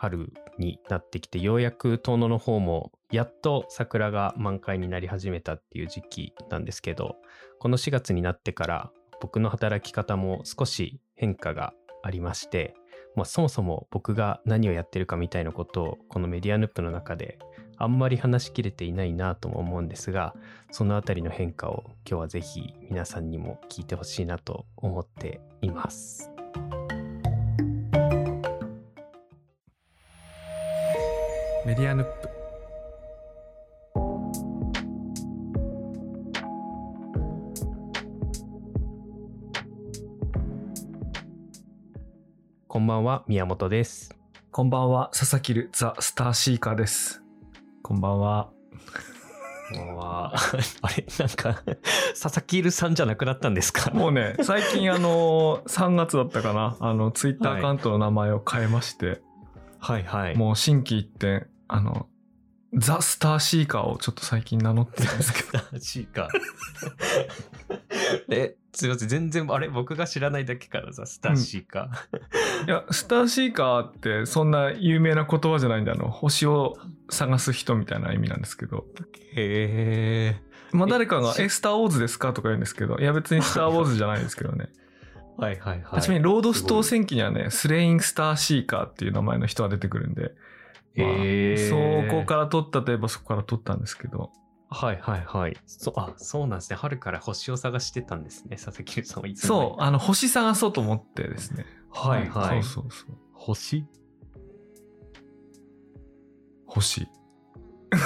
春になってきて、ようやく遠野の方も、やっと桜が満開になり始めたっていう時期なんですけど、この4月になってから僕の働き方も少し変化がありまして、まあ、そもそも僕が何をやってるかみたいなことをこのメディアヌップの中であんまり話しきれていないなとも思うんですがそのあたりの変化を今日はぜひ皆さんにも聞いてほしいなと思っています。メディアヌップ。こんばんは宮本です。こんばんは佐々木るザ・スターシーカーです。こんばんは。こんばんは。あれなんか佐々木るさんじゃなくなったんですか？もうね最近あの3 月だったかな。あのツイッターアカウントの名前を変えまして、はいはい。もう心機一転、あの、ザ・スターシーカーをちょっと最近名乗ってるんですけど。スターシーカー。え、すいません。全然、あれ？僕が知らないだけからザ・スターシーカー。うん、いや、スターシーカーってそんな有名な言葉じゃないんで、あの、星を探す人みたいな意味なんですけど。へえ。まあ誰かが、え、スターウォーズですか？とか言うんですけど、いや別にスターウォーズじゃないですけどね。はいはいはい。ちなみにロードストー戦記にはね、スレインスターシーカーっていう名前の人が出てくるんで、まあ、そこから取ったといえばそこから取ったんですけど。はいはいはい。そあ、そうなんですね。春から星を探してたんですね。佐々木さんはいつそう、あの、星探そうと思ってですね。はいはい。そうそうそう。星？星。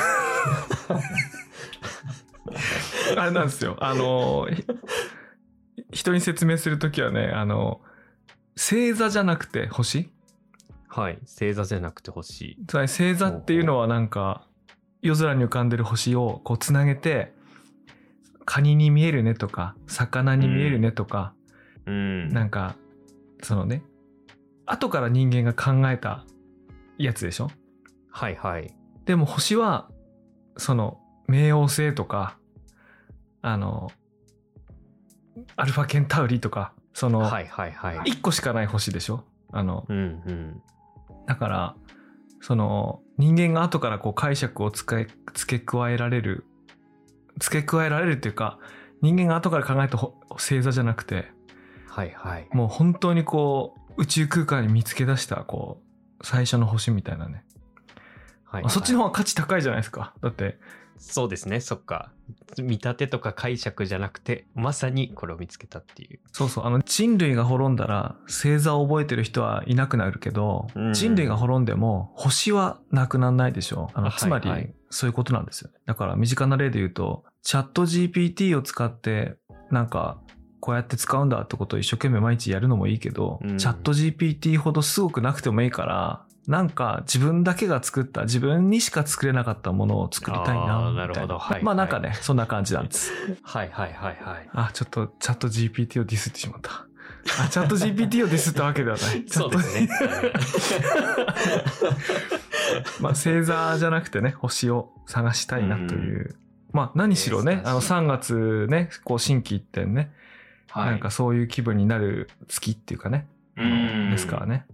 あれなんですよ。あの、人に説明するときはね、あの、星座じゃなくて星？はい。星座じゃなくて星。つまり星座っていうのはなんか、夜空に浮かんでる星をこうつなげて、カニに見えるねとか、魚に見えるねとか、うん、なんか、そのね、後から人間が考えたやつでしょ？はいはい。でも星は、その、冥王星とか、あの、アルファケンタウリとか、その、はいはいはい。1個しかない星でしょ？あの、うんうん。だから、その、人間が後からこう解釈を付け、付け加えられる、付け加えられるっていうか、人間が後から考えた星座じゃなくて、はいはい。もう本当にこう、宇宙空間に見つけ出した、こう、最初の星みたいなね。はい、はい、そっちの方が価値高いじゃないですか。だって、そうですね、そっか。見立てとか解釈じゃなくて、まさにこれを見つけたっていう。そうそう。あの、人類が滅んだら、星座を覚えてる人はいなくなるけど、うん、人類が滅んでも、星はなくならないでしょ。あの、つまり、そういうことなんですよね。だから、身近な例で言うと、チャット GPT を使って、なんか、こうやって使うんだってことを一生懸命毎日やるのもいいけど、うん、チャット GPT ほどすごくなくてもいいから、なんか自分だけが作った、自分にしか作れなかったものを作りたいな。なるほど。はい、まあなんかね、そんな感じなんです。はいはいはいはい。あ、ちょっとチャット GPT をディスってしまった。あ、チャット GPT をディスったわけではない。そうですね。まあ星座じゃなくてね、星を探したいなという。まあ何しろね、あの3月ね、こう新規一転ね、はい、なんかそういう気分になる月っていうかね、ですからね。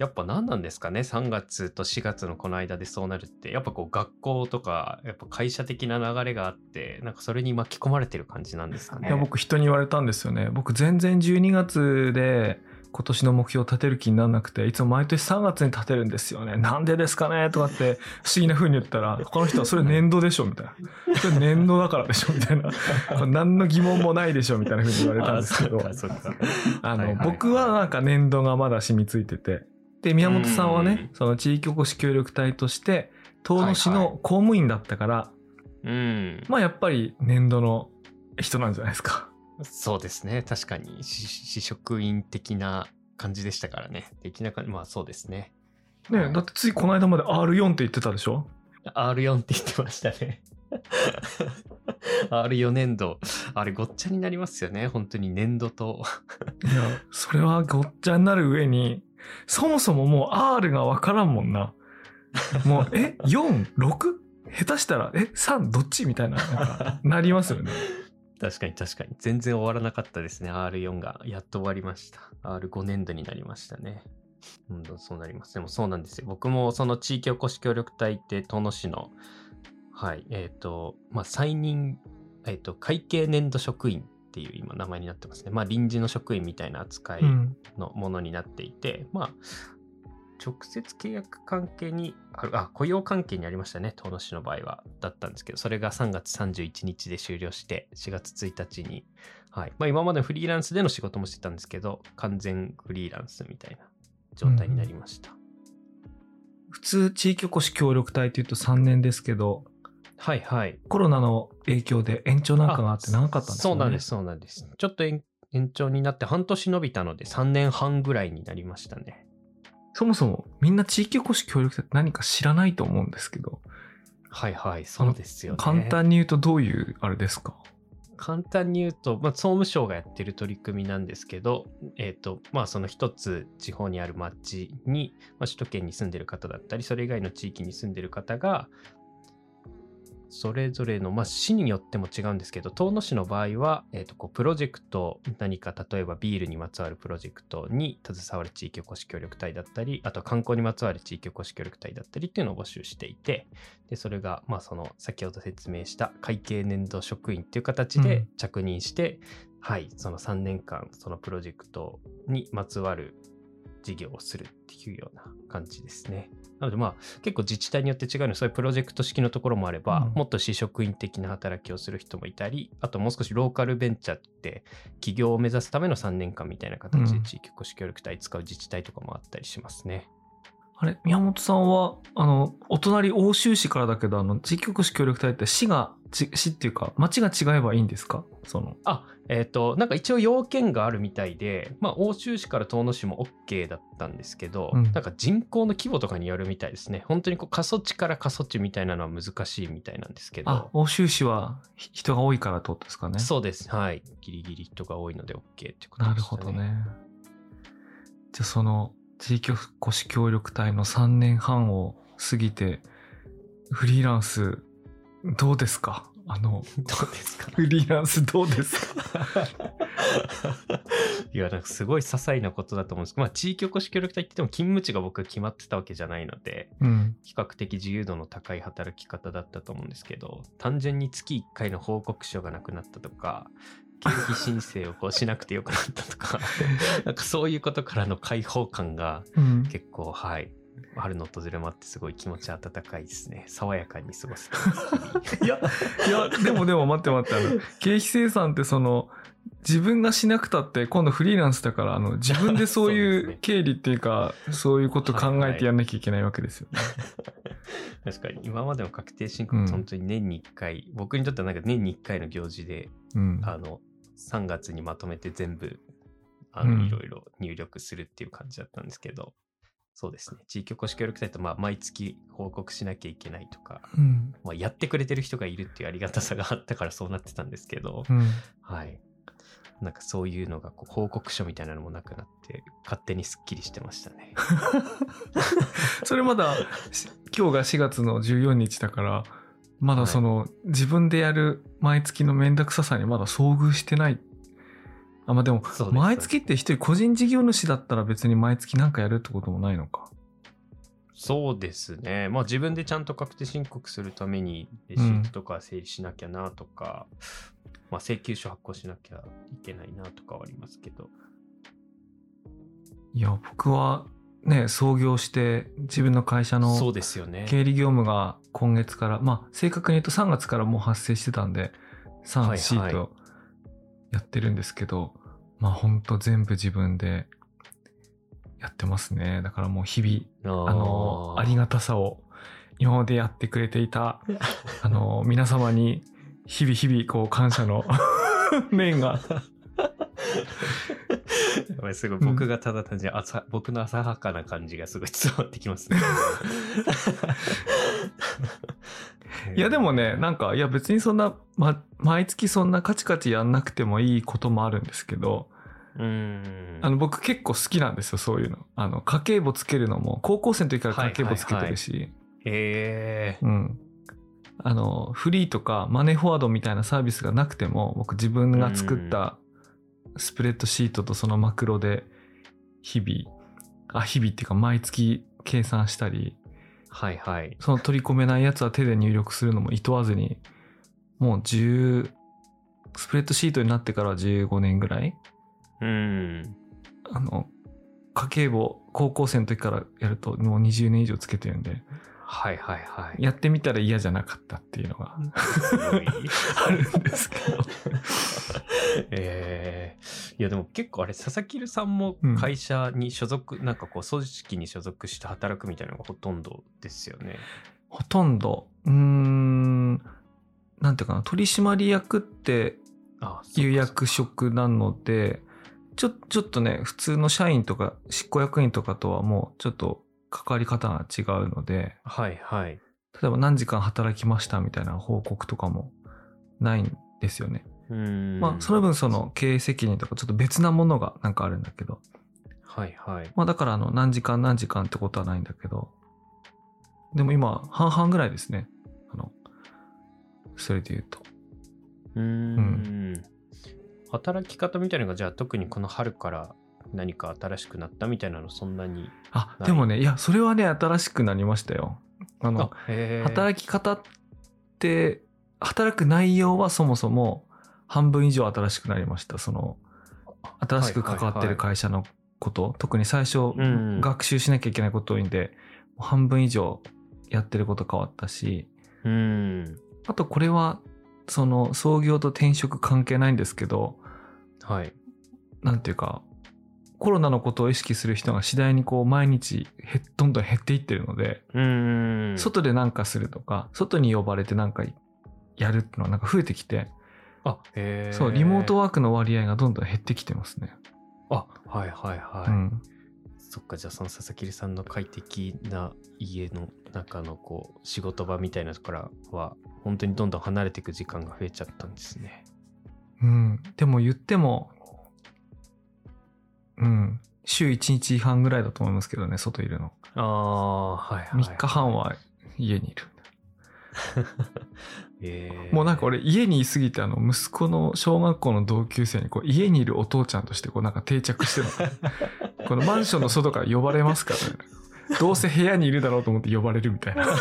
やっぱ何なんですかね？3月と4月のこの間でそうなるってやっぱこう学校とかやっぱ会社的な流れがあってなんかそれに巻き込まれてる感じなんですかね？いや僕人に言われたんですよね僕全然12月で今年の目標を立てる気にならなくて、いつも毎年3月に立てるんですよね。なんでですかね？とかって不思議な風に言ったら、他の人はそれ年度でしょみたいな。それ年度だからでしょみたいな。何の疑問もないでしょみたいな風に言われたんですけど。あの、僕はなんか年度がまだ染みついてて、で、宮本さんはね、その地域おこし協力隊として、遠野市の公務員だったから、はいはい、うん。まあやっぱり年度の人なんじゃないですか。そうですね。確かに、市職員的な感じでしたからね。的な感じ、まあそうですね。ねだってついこの間まで R4 って言ってたでしょ ?R4 って言ってましたね。R4 年度。あれごっちゃになりますよね。本当に年度と。いや、それはごっちゃになる上に、そもそももう R がわからんもんな。もう、え ?4、6? 下手したら、え ?3 どっち？みたいな、な、なりますよね。確かに確かに。全然終わらなかったですね。R4 が。やっと終わりました。R5 年度になりましたね。うん、そうなります。でもそうなんですよ。僕もその地域おこし協力隊って遠野市の、はい、えっ、と、まあ、再任、えっ、と、会計年度職員っていう今名前になってますね。まあ、臨時の職員みたいな扱いうん。のものになっていて、まあ、直接契約関係にある、あ、雇用関係にありましたね、遠野市の場合は、だったんですけど、それが3月31日で終了して、4月1日に、はい。まあ、今までフリーランスでの仕事もしてたんですけど、完全フリーランスみたいな状態になりました。普通、地域おこし協力隊というと3年ですけど、はいはい。コロナの影響で延長なんかがあって長かったんですよね。そうなんです、そうなんです。ちょっと延延長になって半年伸びたので、3年半ぐらいになりましたね。そもそもみんな地域おこし協力隊って何か知らないと思うんですけど、はいはい、そうですよね。簡単に言うとどういうあれですか？簡単に言うと、まあ、総務省がやってる取り組みなんですけど、えっ、と、まあ、その一つ地方にある町に、まあ、首都圏に住んでる方だったり、それ以外の地域に住んでる方が、それぞれの、まあ、市によっても違うんですけど、遠野市の場合は、えっ、と、こう、プロジェクト、何か、例えばビールにまつわるプロジェクトに携わる地域おこし協力隊だったり、あと観光にまつわる地域おこし協力隊だったりっていうのを募集していて、で、それが、まあ、その、先ほど説明した会計年度職員っていう形でうん着任して、はい、その3年間、そのプロジェクトにまつわる事業をするっていうような感じですね。なのでまあ結構自治体によって違うのでそういうプロジェクト式のところもあれば、うんもっと市職員的な働きをする人もいたりあともう少しローカルベンチャーって起業を目指すための3年間みたいな形うんで地域おこし協力隊使う自治体とかもあったりしますね。あれ宮本さんは、あの、お隣欧州市からだけど、あの、地域おこし協力隊って市が、ち市っていうか、町が違えばいいんですか？その。あえっ、となんか一応要件があるみたいでまあ欧州市から遠野市も OK だったんですけど、うんなんか人口の規模とかによるみたいですね本当にこう過疎地から過疎地みたいなのは難しいみたいなんですけどあ、欧州市はひ人が多いからってことですかね？そうです。はい。ギリギリ人が多いので OK っていうことなるでしたね。ほどね。じゃあその地域おこし協力隊の3年半を過ぎて、フリーランスどうですか？あの、どうですか？フリーランスどうですか？いや、なんかすごい些細なことだと思うんですけど、まあ、地域おこし協力隊って言っても勤務地が僕決まってたわけじゃないので、うん。比較的自由度の高い働き方だったと思うんですけど、単純に月1回の報告書がなくなったとか、経費申請をこうしなくてよくなったとか、なんかそういうことからの解放感がうん。結構、はい。春の訪れもあってすごい気持ち温かいですね。爽やかに過ごす。いや、いや、でもでも待って待って、あの、経費生産ってその、自分がしなくたって今度フリーランスだから、あの、自分でそうそういう経理っていうか、そういうこと考えてやんなきゃいけないわけですよね。確かに今までの確定申うん告本当に年に1回、僕にとってはなんか年に1回の行事でうん。あの3月にまとめて全部あうんのいろいろ入力するっていう感じだったんですけど、そうですね地域おこし協力隊とまあ毎月報告しなきゃいけないとか、うん。まあ、やってくれてる人がいるっていうありがたさがあったからそうなってたんですけど、うん。はいなんかそういうのがこう報告書みたいなのもなくなって勝手にすっきりしてましたね。それまだ、し今日が4月の14日だから、まだその、自分でやる毎月のめんどくささにまだ遭遇してない。あ、まあでも、毎月って一人個人事業主だったら別に毎月なんかやるってこともないのか。そうですね。まあ自分でちゃんと確定申告するためにレシートとか整理しなきゃなとか、まあ請求書発行しなきゃいけないなとかはありますけど。いや、僕はね、創業して自分の会社の。経理業務が今月から、まあ正確に言うと3月からもう発生してたんで、3、はい4はいとやってるんですけど、まあほんと全部自分でやってますね。だからもう日々、ああの、ありががたさを今までやってくれていた、あの、皆様に日々日々こう感謝の 念が、やばいすごい僕がただ単純に浅、僕の浅はかな感じがすごい伝わってきますね。いやでもね、なんか、いや別にそんな、ま、毎月そんなカチカチやんなくてもいいこともあるんですけど、うーん。あの僕結構好きなんですよ、そういうの。あの、家計簿つけるのも、高校生の時から家計簿つけてるし、へえ。うん。あの、フリーとかマネーフォワードみたいなサービスがなくても、僕自分が作ったスプレッドシートとそのマクロで日々、あ日々っていうか毎月計算したりはいはい。その取り込めないやつは手で入力するのも厭わずにもう10スプレッドシートになってから15年ぐらいうん。あの家計簿を高校生の時からやるともう20年以上つけてるんではいはいはい。やってみたら嫌じゃなかったっていうのが あるんですけど。えー。いやでも結構あれ佐々木さんもうん。会社に所属、なんかこう組織に所属して働くみたいなのがほとんどですよね。ほとんど。うーん。なんていうかな。取締役ってあいう役職なのでちょちょっとね普通の社員とか執行役員とかとはもうちょっと関わり方が違うのではいはい。例えば何時間働きましたみたいな報告とかもないんですよね。うん。まあその分その経営責任とかちょっと別なものがなんかあるんだけどはいはい。まあだからあの何時間何時間ってことはないんだけどでも今半々ぐらいですねあのそれで言うとうーん。働き方みたいなのがじゃあ特にこの春から何か新しくなったみたいなのそんなに。あでもねいやそれはね新しくなりましたよ。あの働き方って働く内容はそもそも半分以上新しくなりました。その新しく関わってる会社のこと、特に最初、うん。学習しなきゃいけないこと多いんで半分以上やってること変わったし。うん。あとこれはその創業と転職関係ないんですけどはい。なんていうかコロナのことを意識する人が次第にこう毎日へどんどん減っていってるので。外でなんかするとか外に呼ばれてなんかやるっていうのはなんか増えてきてあ、へーそうリモートワークの割合がどんどん減ってきてますね。あ、はいはいはい。うん、そっか、じゃあその佐々木さんの快適な家の中のこう仕事場みたいなところは本当にどんどん離れていく時間が増えちゃったんですね。うん、でも言っても、うん、週1日半ぐらいだと思いますけどね外いるの。ああ、はいはい、はい。3日半は家にいる。えーもうなんか俺家にいすぎてあの息子の小学校の同級生にこう家にいるお父ちゃんとしてこうなんか定着してるの このマンションの外から呼ばれますからねどうせ部屋にいるだろうと思って呼ばれるみたいな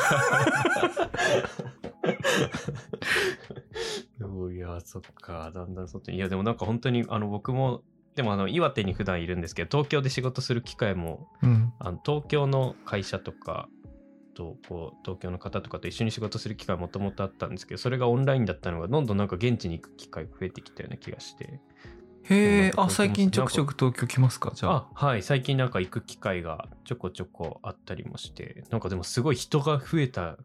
いや、そっか、だんだん外に。いや、でもなんか本当に、あの、僕も、でもあの、岩手に普段いるんですけど、東京で仕事する機会も、うんあの東京の会社とかと、こう、東京の方とかと一緒に仕事する機会もともとあったんですけど、それがオンラインだったのが、どんどんなんか現地に行く機会が増えてきたような気がして。へえあ最近ちょくちょく東京来ますか？じゃああ、はい、最近なんか行く機会がちょこちょこあったりもして、なんかでもすごい人が増えた、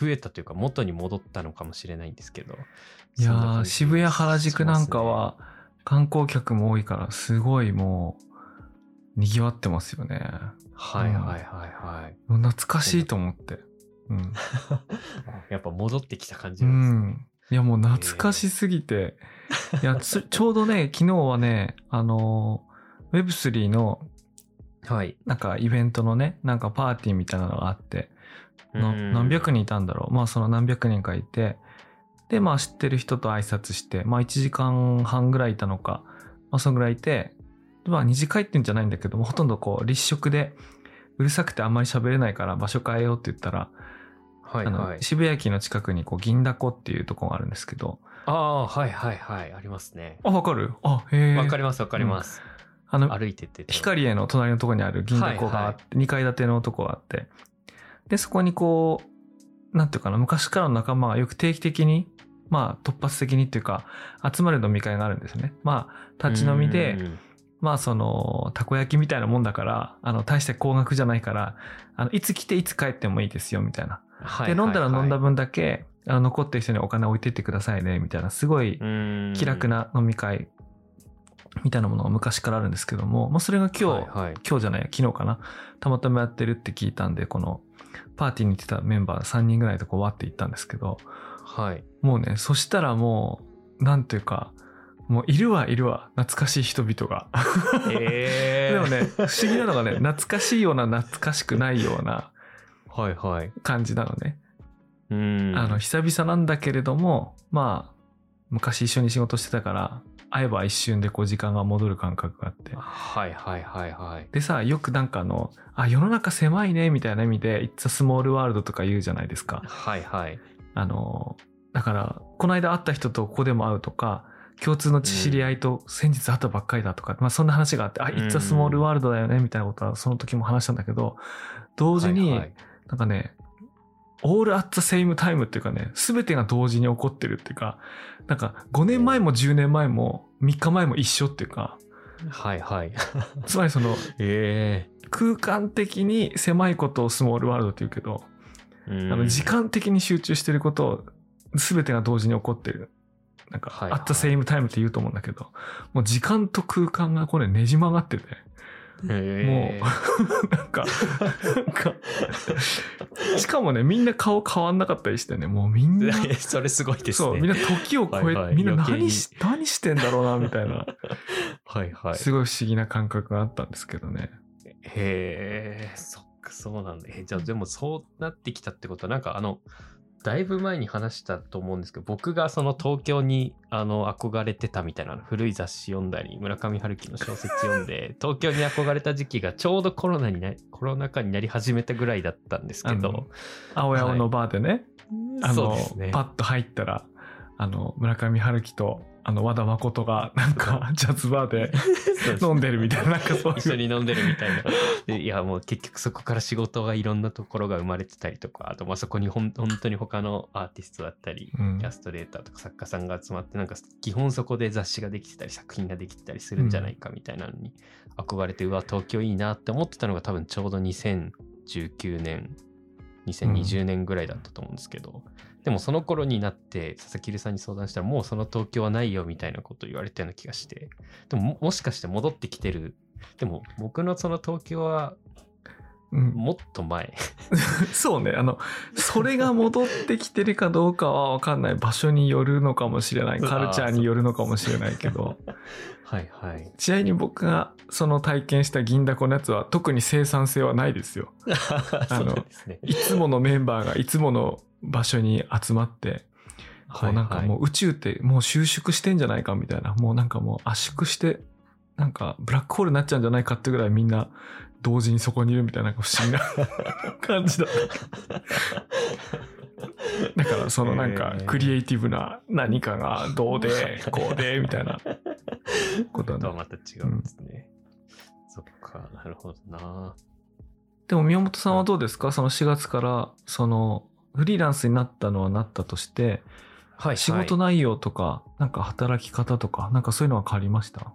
増えたというか元に戻ったのかもしれないんですけど。いや渋谷原宿なんかは観光客も多いからすごいもう賑わってますよね。はいはいはいはい。もう懐かしいと思って。うん、やっぱ戻ってきた感じうなんですね。ん、いやもう懐かしすぎて、いやつ ちょうどね昨日はねあの Web3 のはい。なんかイベントのねなんかパーティーみたいなのがあって何百人いたんだろう。まあその何百人かいてでまあ知ってる人と挨拶してまあ1時間半ぐらいいたのかまあそのぐらいいてでまあ二次会ってんじゃないんだけどもほとんどこう立食でうるさくてあんまり喋れないから場所変えようって言ったら、はいはい。渋谷駅の近くにこう銀だこっていうとこがあるんですけどああ、はいはいはい。ありますね。あわかる？あへえわかりますわかります。あの歩いてって。光栄の隣のところにある銀だこがあって、2階建てのとこがあってでそこにこうなんていうかな昔からの仲間がよく定期的にまあ突発的にっていうか集まる飲み会があるんですね。まあ立ち飲みでうんまあそのたこ焼きみたいなもんだからあの大して高額じゃないからあのいつ来ていつ帰ってもいいですよみたいな。はい。で飲んだら飲んだ分だけあの残ってる人にお金置いてってくださいねみたいなすごいうん。気楽な飲み会みたいなものが昔からあるんですけども、まあ、それが今日、はいはい今日じゃないや昨日かなたまたまやってるって聞いたんでこのパーティーに行ってたメンバー3人ぐらいとこうわって行ったんですけどはい。もうねそしたらもうなんていうかもういるわいるわ懐かしい人々がえ でもね不思議なのがね懐かしいような懐かしくないようなはいはい。感じなのね、うん。あの久々なんだけれどもまあ昔一緒に仕事してたから会えば一瞬でこう時間が戻る感覚があってはいはいはいはい。でさよくなんかあのあ世の中狭いねみたいな意味で「It's a small world」とか言うじゃないですかはいはい。あのだからこの間会った人とここでも会うとか共通の知り合いと先日会ったばっかりだとか、まあそんな話があって、あ、ん It's a small world だよねみたいなことはその時も話したんだけど、同時に、はいはいなんかね、all at the same time っていうかね、すべてが同時に起こってるっていうか、なんか5年前も10年前も3日前も一緒っていうか、はいはい。つまりそのえ空間的に狭いことをスモールワールドって言うけど、えあの時間的に集中してることを全てが同時に起こってる。なんか、はいはい。at the same time って言うと思うんだけど、もう時間と空間がこれねじ曲がってて、えもなんか、なんか、しかもね、みんな顔変わんなかったりしてね、もうみんな、それすごいですね。そう、みんな時を超え、はいはいみんな何し、何してんだろうな、みたいな、はいはい。すごい不思議な感覚があったんですけどね。へえ、そっか、そうなんだ。え、じゃあ、でもそうなってきたってことは、なんかあの、だいぶ前に話したと思うんですけど、僕がその東京にあの憧れてたみたいな古い雑誌読んだり、村上春樹の小説読んで、東京に憧れた時期がちょうどコロナになコロナ禍になり始めたぐらいだったんですけあのど、青山のバーでね、あの、そうですね。パッと入ったら、あの、村上春樹と、あの、和田誠が、なんか、ジャズバーで飲んでるみたいな、なんかそういう。一緒に飲んでるみたいな。でいやもう結局そこから仕事がいろんなところが生まれてたりとか、あとまあそこにほん本当に他のアーティストだったり、うんイラストレーターとか作家さんが集まって、なんか基本そこで雑誌ができてたり作品ができてたりするんじゃないかみたいなのに憧れて、うわ、東京いいなって思ってたのが多分ちょうど2019年、2020年ぐらいだったと思うんですけど、でもその頃になって佐々木留さんに相談したらもうその東京はないよみたいなことを言われたような気がしてでもももしかして戻ってきてるでも僕のその東京はうんもっと前 そうね、あの、それが戻ってきてるかどうかはわかんない。場所によるのかもしれない。カルチャーによるのかもしれないけど。はいはいちなみに僕がその体験した銀だこのやつは特に生産性はないですよ。そうなんですねいつものメンバーがいつもの場所に集まって、こうなんかもうう宇宙ってもう収縮してんじゃないかみたいな、もうなんかもう圧縮して、なんかブラックホールになっちゃうんじゃないかってぐらいみんな同時にそこにいるみたいな不思議な 感じだった。だからそのなんかクリエイティブな何かがどうでこうでみたいな。こととはまた違うんですね、そっかなるほどな。でも宮本さんはどうですか？その4月からそのフリーランスになったのはなったとしてはい仕事内容とかなんか働き方とかなんかそういうのは変わりました？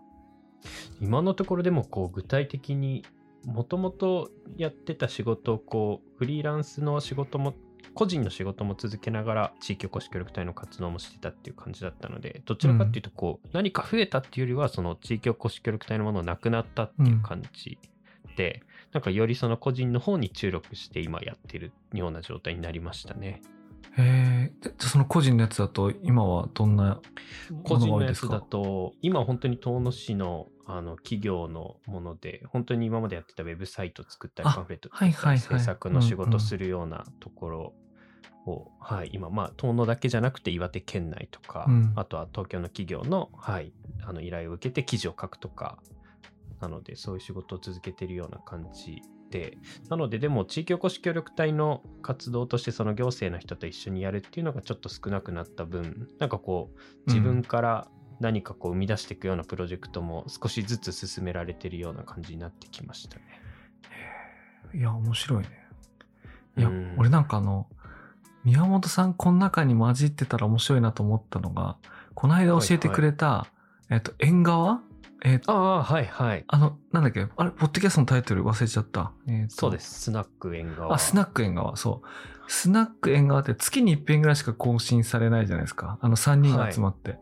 今のところでもこう具体的にもともとやってた仕事をこうフリーランスの仕事も個人の仕事も続けながら地域おこし協力隊の活動もしてたっていう感じだったのでどちらかっていうとこう、何か増えたっていうよりはその地域おこし協力隊のものなくなったっていう感じで、なんかよりその個人の方に注力して今やってるような状態になりましたね。へえじゃあその個人のやつだと今はどんな個人のやつだと、今本当に遠野市のあの企業のもので、本当に今までやってたウェブサイト作ったり、あパンフレットはいはいはい。制作の仕事するようなところを、はい、今、まあ、遠野だけじゃなくて岩手県内とか、うん。あとは東京の企業の,、はい、あの依頼を受けて記事を書くとか、なので、そういう仕事を続けてるような感じで、なので、でも、地域おこし協力隊の活動として、その行政の人と一緒にやるっていうのがちょっと少なくなった分、なんかこう、自分から何かこう生み出していくようなプロジェクトも少しずつ進められてるような感じになってきましたね。いや面白いね。いや、うん。俺なんかあの宮本さんこの中に混じってたら面白いなと思ったのがこの間教えてくれた、えっと縁側えっとああ、はいはい。あのなんだっけ？あれポッドキャストのタイトル忘れちゃった、えっとそうです。スナック縁側。あ、スナック縁側、そう。スナック縁側って月に一遍ぐらいしか更新されないじゃないですか。あの3人が集まって。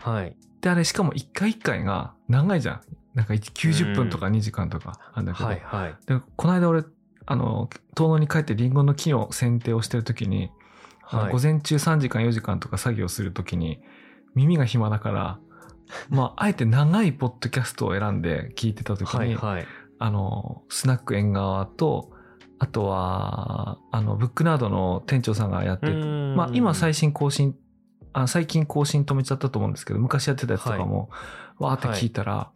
はい。で、あれしかも1回1回が長いじゃん。なんか90分とか2時間とかあんだけど。はいはい。で、この間俺、あの、遠野に帰ってリンゴの木の剪定をしてるときに、はい午前中3時間4時間とか作業するときに、耳が暇だから、まあ、あえて長いポッドキャストを選んで聞いてたときに、はいはい。あの、スナック縁側と、あとは、あの、ブックナードの店長さんがやってる、まあ、今最新更新、あの最近更新止めちゃったと思うんですけど、昔やってたやつとかも、わーって聞いたら、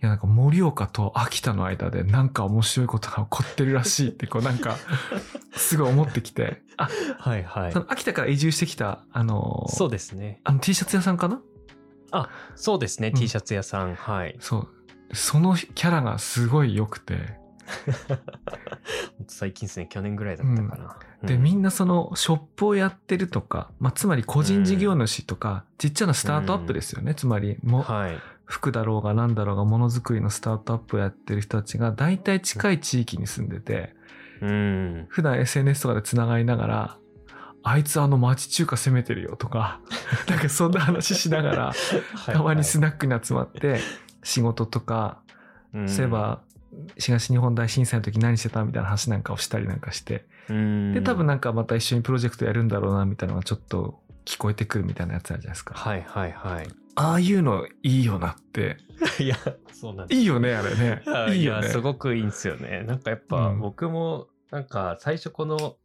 いやなんか盛岡と秋田の間でなんか面白いことが起こってるらしいってこうなんか すごい思ってきて、あ、はいはいそ。の秋田から移住してきた、あのーそうですね。あの T シャツ屋さんかなそうですね、うん T シャツ屋さん。はい。そう。そのキャラがすごい良くて、最近ですね、去年ぐらいだったかな。で、うんみんなそのショップをやってるとか、まあ、つまり個人事業主とか、ちっちゃなスタートアップですよね。つまり、も、はい。服だろうが何だろうがものづくりのスタートアップをやってる人たちが大体近い地域に住んでて、うん。普段 SNS とかで繋がりながら、あいつあの町中華攻めてるよとか、なんかそんな話しながら、たまにスナックに集まって、仕事とか、うんそういえば、東日本大震災の時何してたみたいな話なんかをしたりなんかして、うんで、多分なんかまた一緒にプロジェクトやるんだろうなみたいなのがちょっと聞こえてくるみたいなやつあるじゃないですか。はいはいはい。ああいうのいいよなって。いや、そうなんですいいよね、あれね。いいよね。やすごくいいんですよね。なんかやっぱうん僕もなんか最初この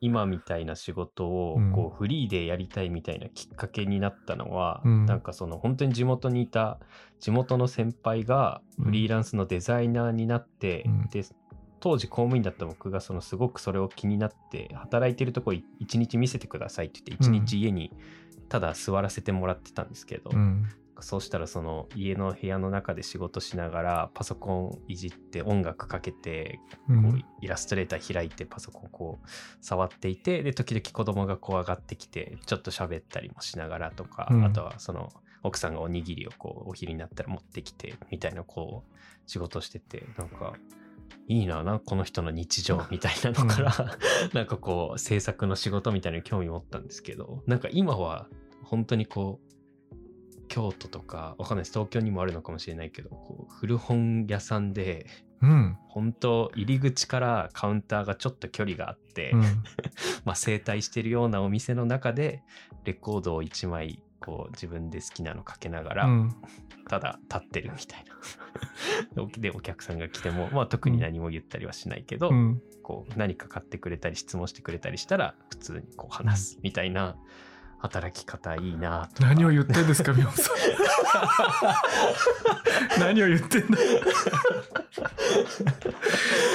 今みたいな仕事をうん。こうフリーでやりたいみたいなきっかけになったのは、うん。なんかその本当に地元にいた地元の先輩がフリーランスのデザイナーになって、うん。で当時公務員だった僕がそのすごくそれを気になって働いてるとこ一日見せてくださいって言って一日家にただ座らせてもらってたんですけど、うん。そうしたらその家の部屋の中で仕事しながらパソコンいじって音楽かけてう。こうんイラストレーター開いてパソコンこう触っていてで時々子供がこう上がってきてちょっと喋ったりもしながらとか、うんあとはその奥さんがおにぎりをこうお昼になったら持ってきてみたいなこう仕事しててなんかいいななこの人の日常 みたいなのから、なんかこう制作の仕事みたいなのに興味持ったんですけどなんか今は本当にこう京都とかわかんないです東京にもあるのかもしれないけどこう古本屋さんでうん。本当入り口からカウンターがちょっと距離があって、うん。まあ整体してるようなお店の中でレコードを1枚こう自分で好きなのかけながら、うん。ただ立ってるみたいな でお客さんが来てもまあ特に何も言ったりはしないけど、うん。こう何か買ってくれたり質問してくれたりしたら普通にこう話すみたいな働き方いいな何を言ってんですか、宮本さん。何を言ってんだ。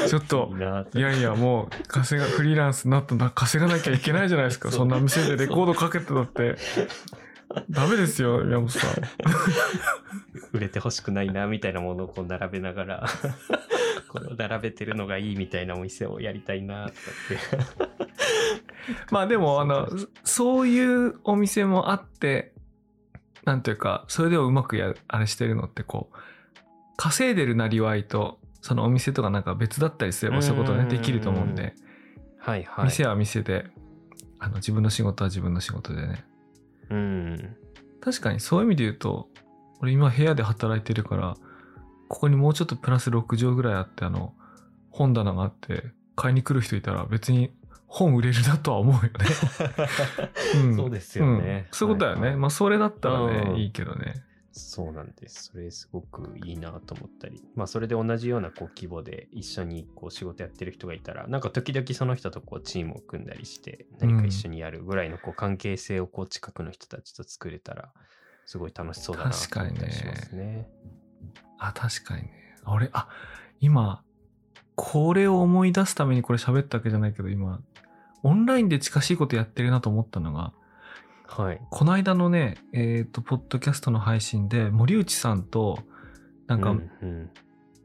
ちょっといやいや、もう、稼が、フリーランスになったんだ、稼がなきゃいけないじゃないですか。そんな店でレコードかけてたって。ダメですよ、宮本さん。売れてほしくないなみたいなものをこう並べながらこれを並べてるのがいいみたいなお店をやりたいなとかってまあ でも、あの、そういうお店もあって、なんていうか、それでもうまくや、あれしてるのってこう、稼いでるなりわいと、そのお店とかなんか別だったりすればそういうことね、うん。できると思うんで、はいはい。店は店で、あの、自分の仕事は自分の仕事でね。うん。確かにそういう意味で言うと、俺今部屋で働いてるから、ここにもうちょっとプラス6畳ぐらいあって、あの、本棚があって、買いに来る人いたら別に本売れるなとは思うよね。うんそうですよね、うんそういうことだよね。はいはいまあ、それだったらね、うんいいけどね。そうなんですそれすごくいいなと思ったりまあそれで同じようなこう規模で一緒にこう仕事やってる人がいたらなんか時々その人とこうチームを組んだりして何か一緒にやるぐらいのこう関係性をこう近くの人たちと作れたらすごい楽しそうだなと思ったりしますね。あ、確かにね。俺、あ、今、これを思い出すためにこれ喋ったわけじゃないけど、今、オンラインで近しいことやってるなと思ったのが、はい。この間のね、えっ、と、ポッドキャストの配信で、森内さんと、なんか、うんうん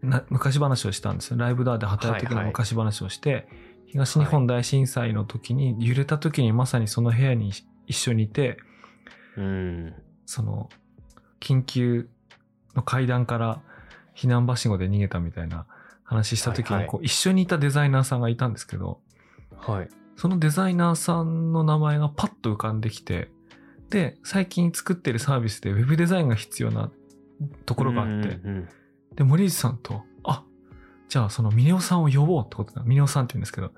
な昔話をしたんですよ。ライブダーで働いてる時はいはいの昔話をして、東日本大震災の時に、揺れた時にまさにその部屋に一緒にいて、うんその、緊急の階段から避難はしごで逃げたみたいな話した時に、こう、一緒にいたデザイナーさんがいたんですけど、はい。そのデザイナーさんの名前がパッと浮かんできて、で、最近作ってるサービスでウェブデザインが必要なところがあって、で、森内さんと、あ、じゃあそのミネオさんを呼ぼうってことだ。ミネオさんって言うんですけど、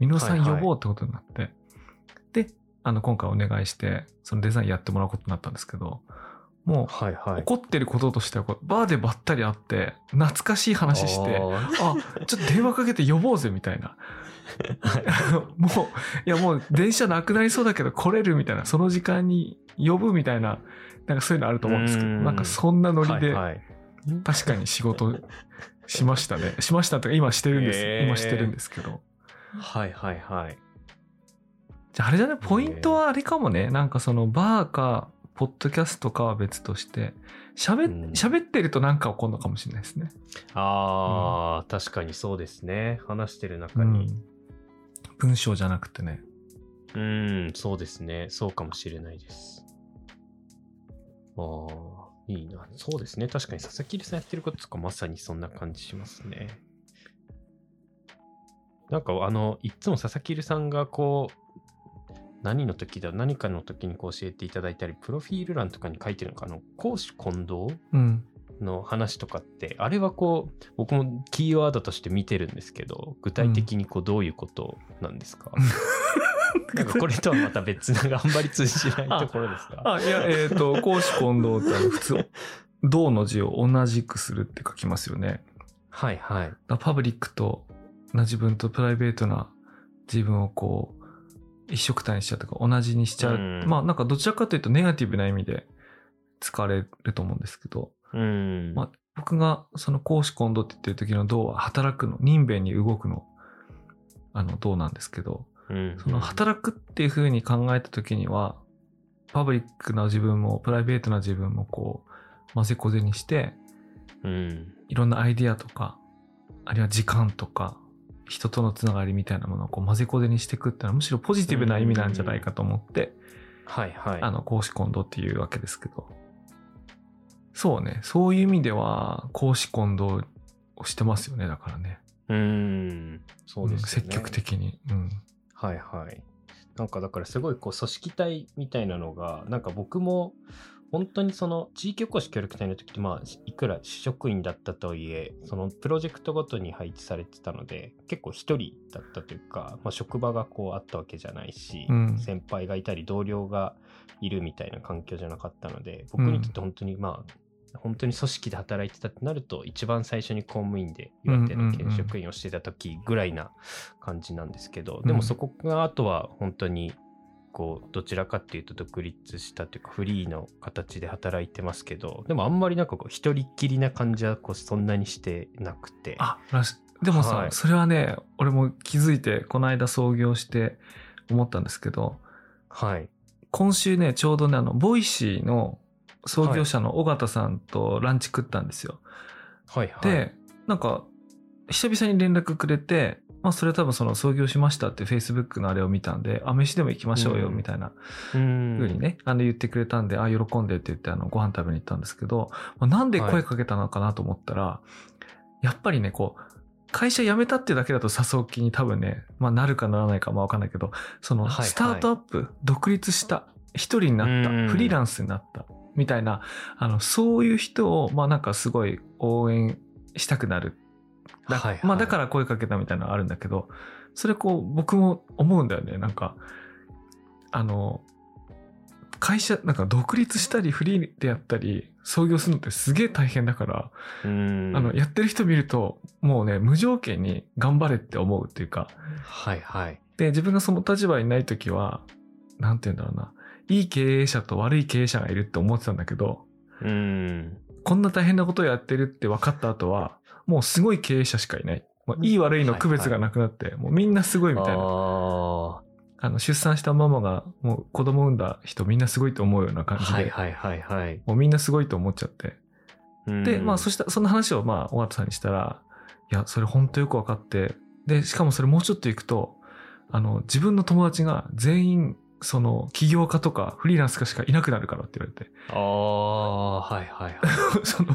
ミネオさん呼ぼうってことになって、で、あの、今回お願いして、そのデザインやってもらうことになったんですけど、もう、はいはい。起こってることとしてはバーでばったり会って、懐かしい話して、あちょっと電話かけて呼ぼうぜみたいな。もう、いやもう電車なくなりそうだけど来れるみたいな、その時間に呼ぶみたいな、なんかそういうのあると思うんですけど、うんなんかそんなノリで、はいはい確かに仕事しましたね。しましたとか今してるんです。へー今してるんですけど。はいはいはい。じゃああれじゃね、ポイントはあれかもね。なんかそのバーか、ポッドキャストかは別として、喋うんっ喋ってるとなんか起こるのかもしれないですね。ああ、確かにそうですね。話してる中うに。ん。文章じゃなくてね。うん、そうですね。そうかもしれないです。ああ、いいな。そうですね。確かに佐々木さんやってることとかまさにそんな感じしますね。なんかあの、いっつも佐々木さんがこう、何の時だ、何かの時にこう教えていただいたり、プロフィール欄とかに書いてるのか、あの、公私混同うん。の話とかって、あれはこう、僕もキーワードとして見てるんですけど、具体的にこうどういうことなんですか、なんかこれとはまた別な頑張り通じないところですかあ、いや、えっ、と、公私混同って普通、同の字を同じくするって書きますよね。はいはい。パブリックとな自分とプライベートな自分をこう一緒くたにしちゃうとか同じにしちゃう、うん。まあなんかどちらかというとネガティブな意味で使われると思うんですけど。うん。まあ僕がその公私混同って言ってる時の動は働くの人弁に動くのあの動なんですけど。うん。その働くっていう風に考えた時にはパブリックな自分もプライベートな自分もこう混ぜこぜにしてうん。いろんなアイディアとか、あるいは時間とか、人とのつながりみたいなものをこう混ぜこぜにしていくっていうのはむしろポジティブな意味なんじゃないかと思って、はいはい。あの、公私混同っていうわけですけど。そうね。そういう意味では、公私混同をしてますよね。だからね。うん。そうですよね。積極的に。うん。はいはい。なんかだからすごいこう組織体みたいなのが、なんか僕も本当にその地域おこし協力隊の時ってまあいくら主職員だったとはいえ、そのプロジェクトごとに配置されてたので、結構一人だったというか、まあ職場がこうあったわけじゃないし、うん。先輩がいたり同僚がいるみたいな環境じゃなかったので、僕にとって本当にまあ、本当に組織で働いてたってなると、一番最初に公務員で岩手の県職員をしてた時ぐらいな感じなんですけど、うんでもそこがあとは本当にこうどちらかっていうと独立したというかフリーの形で働いてますけどでもあんまりなんかこう一人っきりな感じはこうそんなにしてなくて。あ、でもさ、はい。それはね、俺も気づいて、この間創業して思ったんですけど、はい。今週ね、ちょうどね、あの、 Voicy の創業者の緒方さんとランチ食ったんですよ。はいはい。で、なんか、久々に連絡くれて、まあ、それは多分その創業しましたって Facebook のあれを見たんで、あ、飯でも行きましょうよ、うん。みたいな。うん。風にね、あの言ってくれたんで、あ、喜んでって言って、あの、ご飯食べに行ったんですけど、まあ、なんで声かけたのかなと思ったら、やっぱりね、こう、会社辞めたってだけだと誘う気に多分ね、まあ、なるかならないかまあわかんないけど、その、はいはい。スタートアップ、独立した、一人になった、うん。フリーランスになった、みたいな、あの、そういう人を、まあなんかすごい応援したくなる。だはいはい。まあだから声かけたみたいなのあるんだけど、それこう僕も思うんだよね。なんか、あの、会社、なんか独立したりフリーでやったり、創業するのってすげえ大変だから、うん。あの、やってる人見ると、もうね、無条件に頑張れって思うっていうか、はいはい。で、自分がその立場にないときは、なんて言うんだろうな、いい経営者と悪い経営者がいるって思ってたんだけど、うん。こんな大変なことをやってるって分かった後は、もうすごい経営者しかいない。もういい悪いの区別がなくなって、もうみんなすごいみたいな。ああの、出産したママがもう子供産んだ人みんなすごいと思うような感ーじで、はいはいはいはいもうみんなすごいと思っちゃって。で、まあそししたその話をまあ尾形さんにしたら、いや、それ本当よく分かって、で、しかもそれもうちょっと行くと、あの、自分の友達が全員、その、起業家とかフリーランスかしかいなくなるからって言われて、ああはいはいはい。その、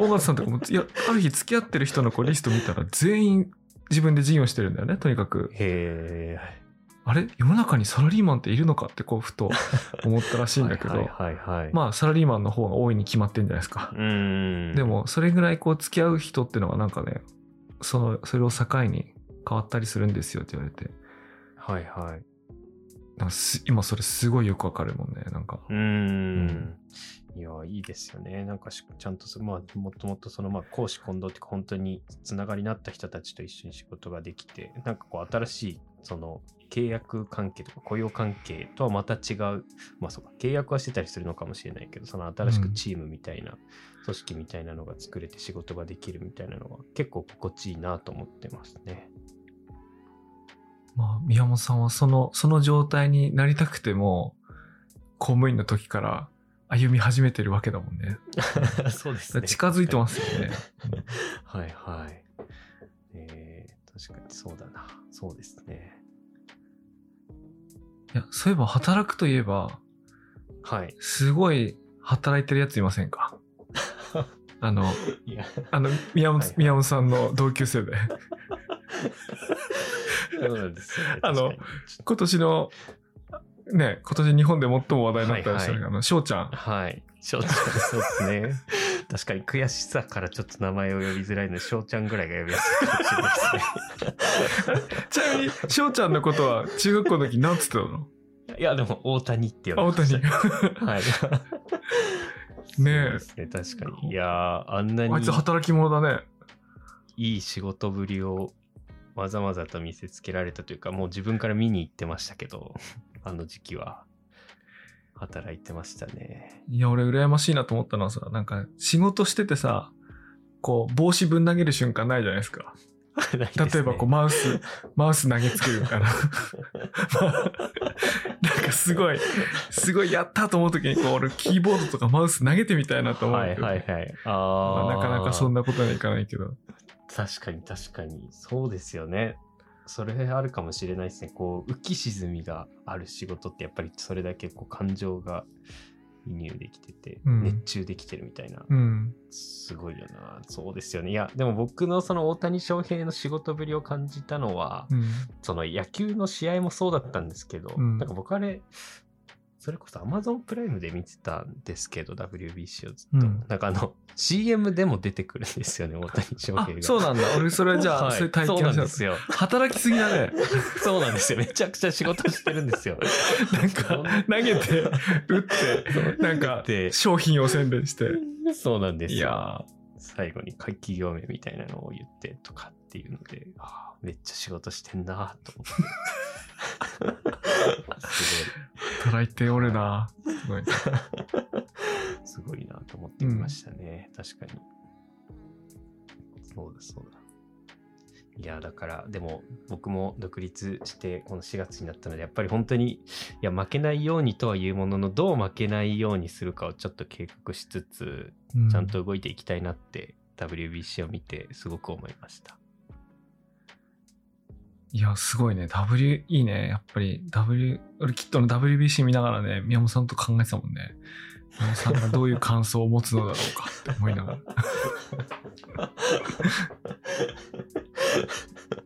尾形さんとかも、いや、ある日付き合ってる人のこうリスト見たら全員自分で事業してるんだよね、とにかく。へえあれ？世の中にサラリーマンっているのかってこう、ふと思ったらしいんだけど、はいはいはいはい。まあ、サラリーマンの方が多いに決まってんじゃないですか。うん。でも、それぐらいこう、付き合う人っていうのがなんかね、その、それを境に変わったりするんですよって言われて、はいはいなんかす今それすごいよくわかるもんね、なんか。うーん。いや、いいですよね。なんかしちゃんとそ、まあ、もともとその、まあ、講師混同って本当につながりになった人たちと一緒に仕事ができて、なんかこう、新しい、その、契約関係とか雇用関係とはまた違う、まあそうか、契約はしてたりするのかもしれないけど、その新しくチームみたいな、組織みたいなのが作れて仕事ができるみたいなのは、結構心地いいなと思ってますね。まあ、宮本さんはその、その状態になりたくても、公務員の時から歩み始めてるわけだもんね。そうですね。近づいてますよね。はいはい。えー、確かにそうだな。そうですね。いや、そういえば働くといえば、はい。すごい働いてるやついませんか？あの、あの、宮本、はいはい宮本さんの同級生で、そうなんですよね。あの今年の、ね、今年日本で最も話題になった人はいはいあの、翔ちゃん。はい。翔ちゃん、そうですね。確かに悔しさからちょっと名前を呼びづらいので、翔ちゃんぐらいが呼びやすいかもしれないですね。ちなみに、翔ちゃんのことは中学校の時何つってたの？いや、でも、大谷って呼んでまし谷。た。はい。ねえね、確かに。いやー、あんなにあいつ働き者だね。いい仕事ぶりをわざわざと見せつけられたというか、もう自分から見に行ってましたけど、あの時期は。働いてましたね。いや、俺羨ましいなと思ったのはさ、なんか仕事しててさ、こう、帽子ぶん投げる瞬間ないじゃないですか。例えばこう、マウス、マウス投げつけるみたいな。んかすごい、すごいやったと思う時に、こう、俺キーボードとかマウス投げてみたいなと思うはいけど。はいはい。あなかなかそんなことにはいかないけど。確かに確かに。そうですよね。それあるかもしれないですね。こう、浮き沈みがある仕事ってやっぱりそれだけこう感情が移入できてて、うん熱中できてるみたいな。うん。すごいよな。そうですよね。いや、でも僕のその大谷翔平の仕事ぶりを感じたのは、うん。その野球の試合もそうだったんですけど、うんなんか僕あれ、それこそ Amazon プライムで見てたんですけど、WBC をずっと。うんなんかあの、CM でも出てくるんですよね、大谷翔あ平、が。そうなんだ。俺それじゃあ、はいそういう体そう験をしたなんですよ。働きすぎだね。そうなんですよ。めちゃくちゃ仕事してるんですよ。なんか、投げて、打って、なんかで、商品を宣伝して。そうなんですいよ。や最後に会企業名みたいなのを言ってとかっていうので、あーめっちゃ仕事してんなと思って。すー、働いておるな。すごい。ごい、すごいなと思ってみましたね。確かに。そうだそうだ。いや、だから、でも僕も独立してこの4月になったので、やっぱり本当に、いや、負けないようにとは言うものの、どう負けないようにするかをちょっと計画しつつ、うちゃんと動いていきたいなって、WBC を見てすごく思いました。いや、すごいね。W、いいね。やっぱり W、俺きっとの WBC 見ながらね、宮本さんと考えてたもんね。宮本さんがどういう感想を持つのだろうかって思いながら。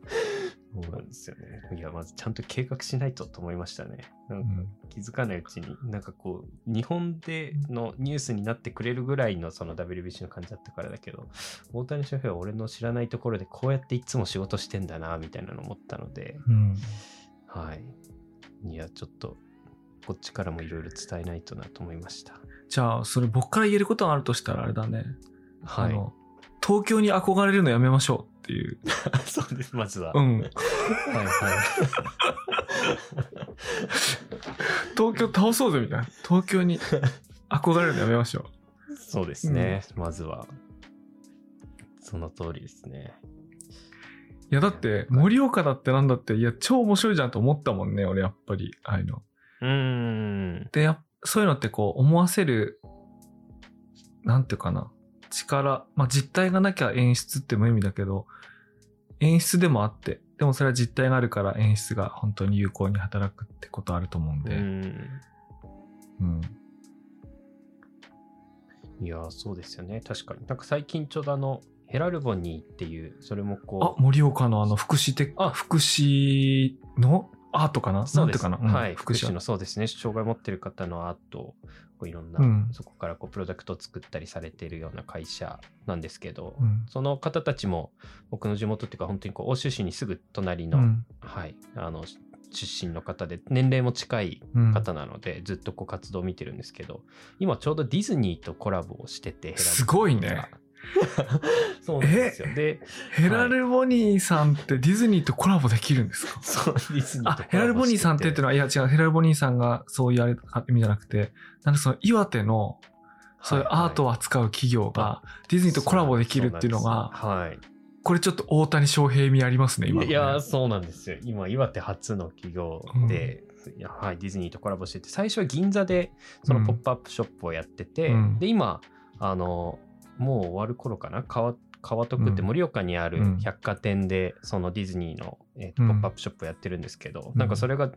そうなんですよね。いや、まずちゃんと計画しないとと思いましたね。なんかうん気づかないうちに、なんかこう、日本でのニュースになってくれるぐらいのその WBC の感じだったからだけど、大谷翔平は俺の知らないところでこうやっていつも仕事してんだな、みたいなの思ったので、うん。はい。いや、ちょっと、こっちからもいろいろ伝えないとなと思いました。じゃあ、それ僕から言えることがあるとしたらあれだね。はい。東京に憧れるのやめましょうっていう。そうです、まずは。はいうん。はい。東京倒そうぜみたいな。東京に憧れるのやめましょそうですね、まずは。その通りですね。う。いや、だって、盛岡だってなんだって、いや、超面白いじゃんと思ったもんね、俺、やっぱり。ああいうの。うーん。で、そういうのってこう、思わせる、なんていうかな。力。まあ、実体がなきゃ演出って無意味だけど、演出でもあって、でもそれは実体があるから演出が本当に有効に働くってことあると思うんうで。ん。うん。いやー、そうですよね。確かに。なんか最近ちょうどあの、ヘラルボニーっていう、それもあこ、う、盛岡のあの、福祉的、あ福祉のアートかな？そうです。かな、うんはい。福福祉祉のそうですね。障害を持ってる方のアート、こういろんな、うんそこからこうプロダクトを作ったりされているような会社なんですけど、うん。その方たちも僕の地元っていうか本当にこう欧州市にすぐ隣の、うん。はい、あの出身の方で年齢も近いうん方なので、ずっとこう活動を見てるんですけど今ちょうどディズニーとコラボをしててすごいね。そうなんですよ。でヘラルボニーさんってディズニーとコラボできるんですか？そうディズニーあとヘラルボニーさんってってのは、いや違う、ヘラルボニーさんがそういうあれあ意味じゃなくて、なんでその岩手の、そういうアートを扱う企業がディズニーとコラボできるっていうのが、そうなんです。これちょっと大谷翔平味ありますね、今。ね。いやー、そうなんですよ。今、岩手初の企業で、いやはい、ディズニーとコラボしてて、最初は銀座でそのポップアップショップをやってて、うん。で、今、あの、もう終わる頃かな、川川徳って盛岡にあるうん。百貨店で、そのディズニーの、えーとうん。ポップアップショップをやってるんですけど、うん。なんかそれが、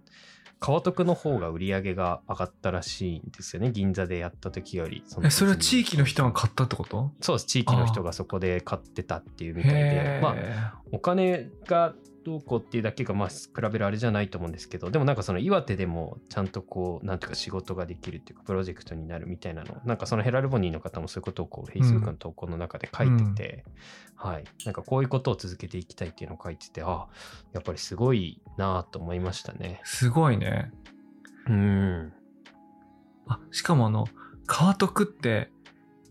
川徳の方が売り上げが上がったらしいんですよね、銀座でやった時より。のえ、それは地域の人がが買ったってこと？そうです、地域の人がそこで買ってたっていうみたいで。へ、まあ、ーお金がどうこうっていうだけがまあ比べるあれじゃないと思うんですけどでもなんかその岩手でもちゃんとこうなんていうか仕事ができるっていうかプロジェクトになるみたいなのなんかそのヘラルボニーの方もそういうことをこう Facebook の投稿の中で書いてて、はい。なんかこういうことを続けていきたいっていうのを書いててあやっぱりすごいなと思いましたね。すごいね。うん。あ、しかもあの、川徳って、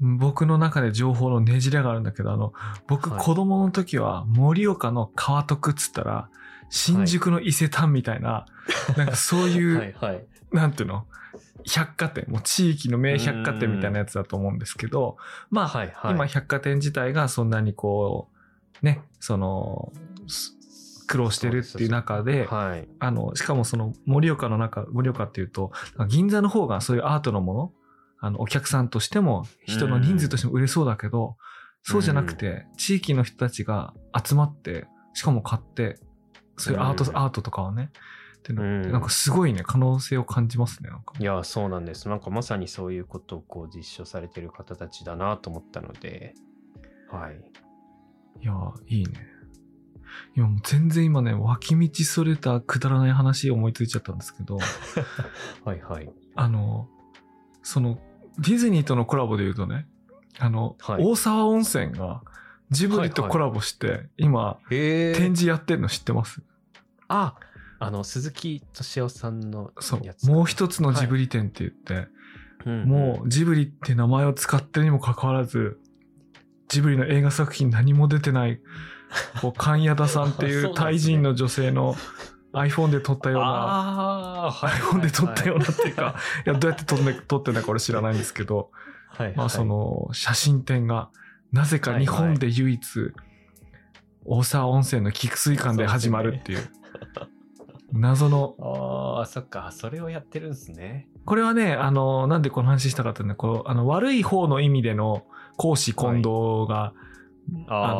僕の中で情報のねじれがあるんだけど、あの、僕はい。子供の時は盛岡の川徳っつったら、新宿の伊勢丹みたいな、なんかそういう、はいはい。なんていうの？百貨店、もう地域の名百貨店みたいなやつだと思うんですけど、まあ、はいはい。今百貨店自体がそんなにこう、ね、その、す苦労してるっていう中で、はい。あの、しかもその盛岡の中、盛岡っていうと、銀座の方がそういうアートのもの、あの、お客さんとしても、人の人数としても売れそうだけど、そうじゃなくて、地域の人たちが集まって、しかも買って、そういうアート、うんアートとかをね、ってのなんかすごいね、可能性を感じますね、なんか。いやそうなんです。なんかまさにそういうことをこう実証されてる方たちだなと思ったので。はい。いや、いいね。今もう全然今ね、脇道それたくだらない話思いついちゃったんですけど、はいはい。あの、その、ディズニーとのコラボで言うとね、あの、はい。大沢温泉がジブリとコラボして、今、へ展示やってるの知ってます？ああの、鈴木敏夫さんのそう。もう一つのジブリ展って言って、うんもうジブリって名前を使ってるにもかかわらず、ジブリの映画作品何も出てない、こう、関谷田さんっていそうタイ人の女性の iPhone で撮ったような、iPhone で撮ったようなっていうか、いや、どうやって撮ってんだか俺知らないんですけど、はいはい。まあその写真展が、なぜか日本で唯一、大沢温泉の菊水館で始まるっていう、謎の、ああ、そっか、それをやってるんですね。これはね、あの、なんでこの話したかっていうのは、こう、あの、悪い方の意味での公私混同が、あ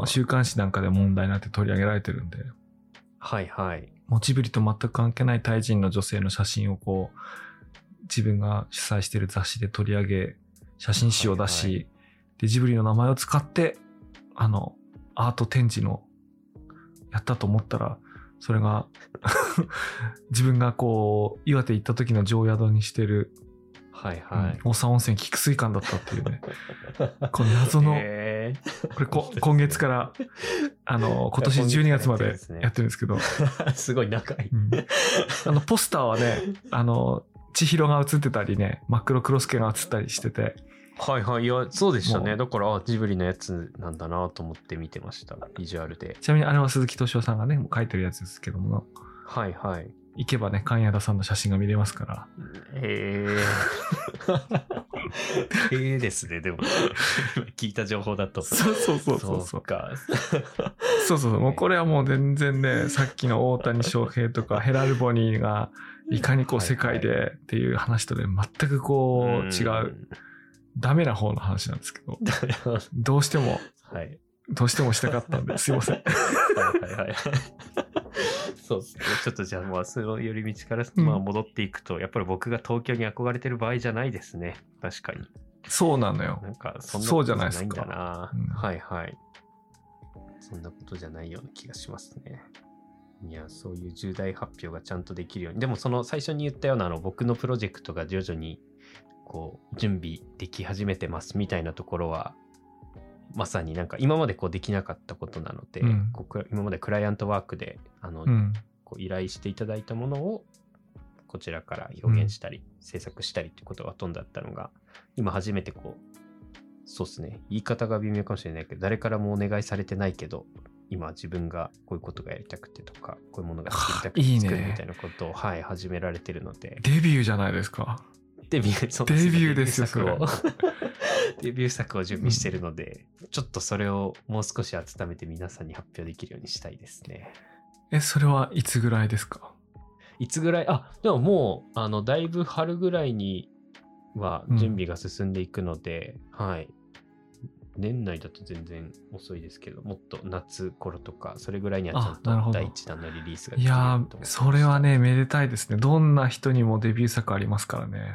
の、週刊誌なんかで問題になって取り上げられてるんで、はいはい。モチブリと全く関係ないタイ人の女性の写真をこう、自分が主催してる雑誌で取り上げ、写真集を出し、はいはで、ジブリの名前を使って、あの、アート展示の、やったと思ったら、それが、自分がこう、岩手行った時の常宿にしてる、はいはい。うん大沢温泉菊水館だったっていうね。この謎の、へこれこ今月から、あの、今年12月までやってるんですけど、ー すごい長い。うんあの、ポスターはね、あの、千尋が映ってたりね、真っ黒クロスケが映ったりしてて、はいはい。いや、そうでしたね。だから、あジブリのやつなんだなと思って見てました。ビジュアルで。ちなみにあれは鈴木敏夫さんがね、もう描いてるやつですけども、はいはい。行けばね、関谷田さんの写真が見れますから、へえ。へえですね、でも。聞いた情報だと。そうそうそうそうそうか。そうそうそう、もうこれはもう全然ね、さっきの大谷翔平とかヘラルボニーがいかにこう世界でっていう話とで全くこう違う、ダメな方の話なんですけど、どうしても、はい。どうしてもしたかったんで、すいません。はいはいはい。そうですね。ちょっとじゃあ、まあ、その寄り道から、うんまあ、戻っていくと、やっぱり僕が東京に憧れてる場合じゃないですね。確かに。そうなのよな。んか、そんなことじゃないんだな。うんはいはい。そんなことじゃないような気がしますね。いや、そういう重大発表がちゃんとできるように。でも、その最初に言ったような、あの、僕のプロジェクトが徐々に、こう、準備でき始めてますみたいなところは、まさになんか今までこうできなかったことなので、うん。こう今までクライアントワークであの、うん。こう依頼していただいたものをこちらから表現したり、制作したりっていうことがほとんどだったのが、今初めてこう、そうですね、言い方が微妙かもしれないけど、誰からもお願いされてないけど、今自分がこういうことがやりたくてとか、こういうものが作りたくていいね。作るみたいなことを、はい、始められてるので、デビューじゃないですか。デビュー、そうデビューですよデビュー作をデビュー作を準備してるので、ちょっとそれをもう少し温めて皆さんに発表できるようにしたいですね。え、それはいつぐらいですか？いつぐらい、あ、でももう、あの、だいぶ春ぐらいには準備が進んでいくので、はい。年内だと全然遅いですけど、もっと夏頃とか、それぐらいにはちゃんと第一弾のリリースがいやそれはね、めでたいですね。どんな人にもデビュー作ありますからね。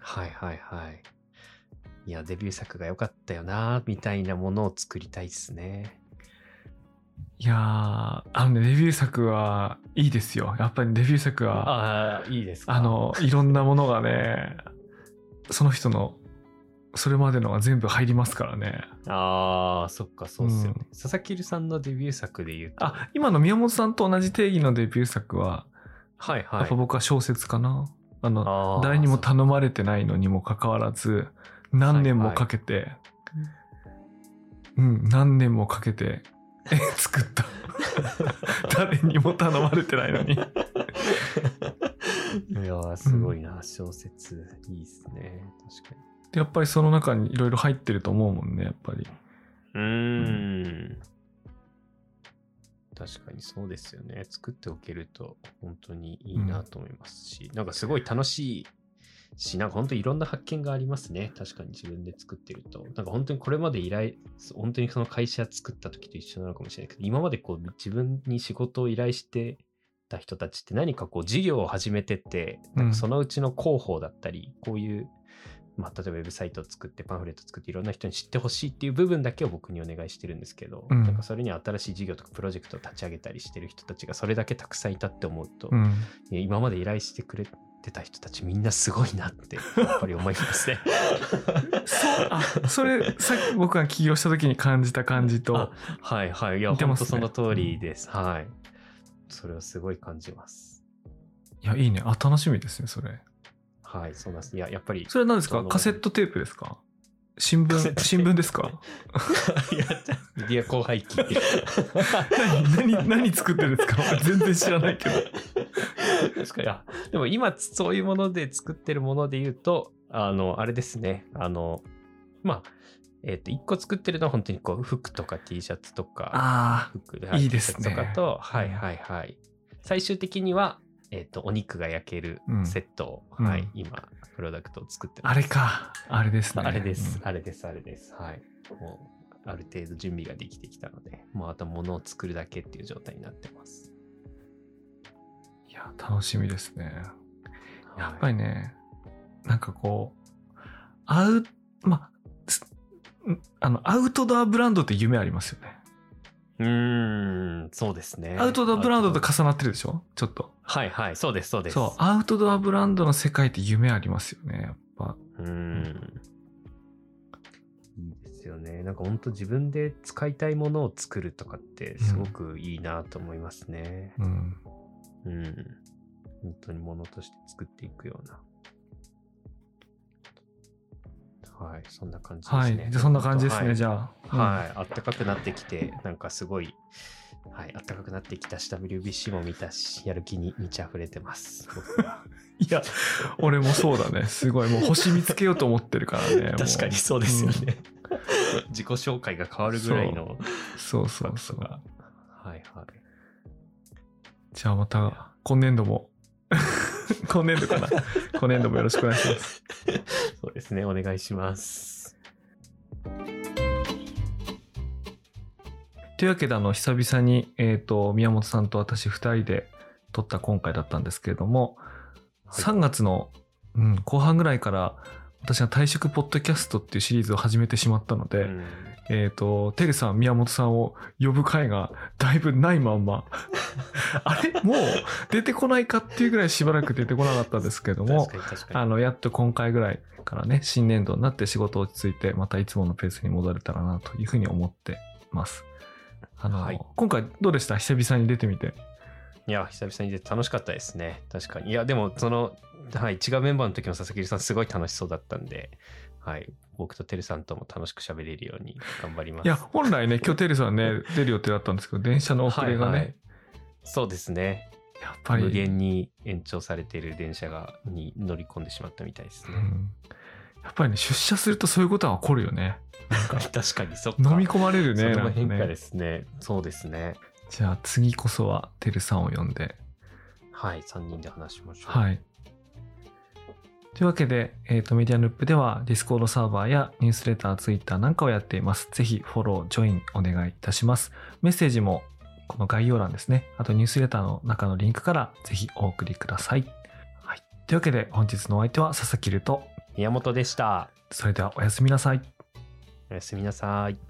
はいはいはい。いや、デビュー作が良かったよな、みたいなものを作りたいですね。いやー、あのね、デビュー作はいいですよ。やっぱりデビュー作は、ああ、いいですか？あ、の、いろんなものがね、その人の、それまでのが全部入りますからね。ああ、そっか、そうっすよね。うん佐々木さんのデビュー作で言うと、あ、今の宮本さんと同じ定義のデビュー作は、はいはいやっぱ。僕は小説かな。あの、あー誰にも頼まれてないのにもかかわらず、何年もかけて、うん、何年もかけて、え作った。誰にも頼まれてないのに。いやー、すごいな、小説。いいっすね。確かに。やっぱりその中にいろいろ入ってると思うもんね、やっぱり。うーん。確かにそうですよね。作っておけると本当にいいなと思いますし、なんかすごい楽しいし、なんか本当にいろんな発見がありますね。確かに自分で作ってると。なんか本当にこれまで依頼、本当にその会社作った時と一緒なのかもしれないけど、今までこう自分に仕事を依頼してた人たちって何かこう事業を始めてって、なんかそのうちの広報だったり、こういうまあ、例えばウェブサイトを作ってパンフレットを作っていろんな人に知ってほしいっていう部分だけを僕にお願いしてるんですけど、うんなんかそれには新しい事業とかプロジェクトを立ち上げたりしてる人たちがそれだけたくさんいたって思うと、うん。今まで依頼してくれてた人たちみんなすごいなってやっぱり思いますね。そう、あ、それ、さっき僕が起業した時に感じた感じとあ、はいはい。いや、ね本当その通りです。はい。それはすごい感じます。いや、いいね。あ、楽しみですね、それ。はい、そうなんです。いや、やっぱり。それは何ですか？カセットテープですか？新聞、新聞ですか？いやメディア広廃棄。何、何、何作ってるんですか？俺全然知らないけど。確かに。あでも今、そういうもので作ってるもので言うと、あの、あれですね。あの、まあ、えっ、と、一個作ってるのは本当にこう、服とか T シャツとか、あ服でいいですねとかと、はいはいはい。最終的には、えっ、と、お肉が焼けるうんセットを、うんはい、今、プロダクトを作ってあ、あれか。あれですね。あれです、うんあれです、あれです。はい。もう、ある程度準備ができてきたので、もうあと物を作るだけっていう状態になってます。いや、楽しみですね。やっぱり、りね、なんかこう、アウ、ま、あの、アウトドアブランドって夢ありますよね。うーん、そうですね。アウトドアブランドと重なってるでしょ？ちょっと。はいはい、そうです、そうです。そう、アウトドアブランドの世界って夢ありますよね、やっぱ。うーん。いいですよね。なんか本当自分で使いたいものを作るとかってすごくいいなと思いますね。うん。うん。本当にものとして作っていくような。はい、そんな感じですね。はい。そんな感じですね、はいじゃあ。はい、あったかくなってきて、なんかすごい、はい、あったかくなってきたし、WBC も見たし、やる気に満ち溢れてます。いや、俺もそうだね。すごい。もう星見つけようと思ってるからね。も確かにそうですよね。自己紹介が変わるぐらいのそうそうそう。が。はいはい。じゃあまた、今年度も、今年度かな。今年度もよろしくお願いします。そうですね、お願いします。というわけで、あの、久々に、えっ、と、宮本さんと私二人で撮った今回だったんですけれども、はい3月の、うん、後半ぐらいから、私は退職ポッドキャストっていうシリーズを始めてしまったので、うんえっ、と、テルさん、宮本さんを呼ぶ回がだいぶないまんま、あれもう出てこないかっていうぐらいしばらく出てこなかったんですけども。あの、やっと今回ぐらいからね、新年度になって仕事落ち着いて、またいつものペースに戻れたらなというふうに思ってます。あの、はい今回どうでした？久々に出てみて。いや、久々に出て楽しかったですね。確かに。いや、でも、その、はい、違うメンバーの時の佐々木さん、すごい楽しそうだったんで、はい、僕とてるさんとも楽しく喋れるように頑張ります。いや、本来ね、今日テレさんね、出る予定だったんですけど、電車の遅れがね、はいはいそうですね。やっぱり。無限に延長されている電車がに乗り込んでしまったみたいですね。うんやっぱりね、出社するとそういうことは起こるよね。確かに、そっか。飲み込まれるね。それなんかも変化でねすね。そうですね。じゃあ次こそはテルさんを呼んで。はい、3人で話しましょう。はい。というわけで、えっ、と、メディアヌップでは、 Discord サーバーやニュースレター、ツイッターなんかをやっています。ぜひ、フォロー、ジョインお願いいたします。メッセージも、この概要欄ですね。あと、ニュースレターの中のリンクから、ぜひお送りください。はい。というわけで、本日のお相手は佐々木ると、宮本でした。それではおやすみなさい。おやすみなさい。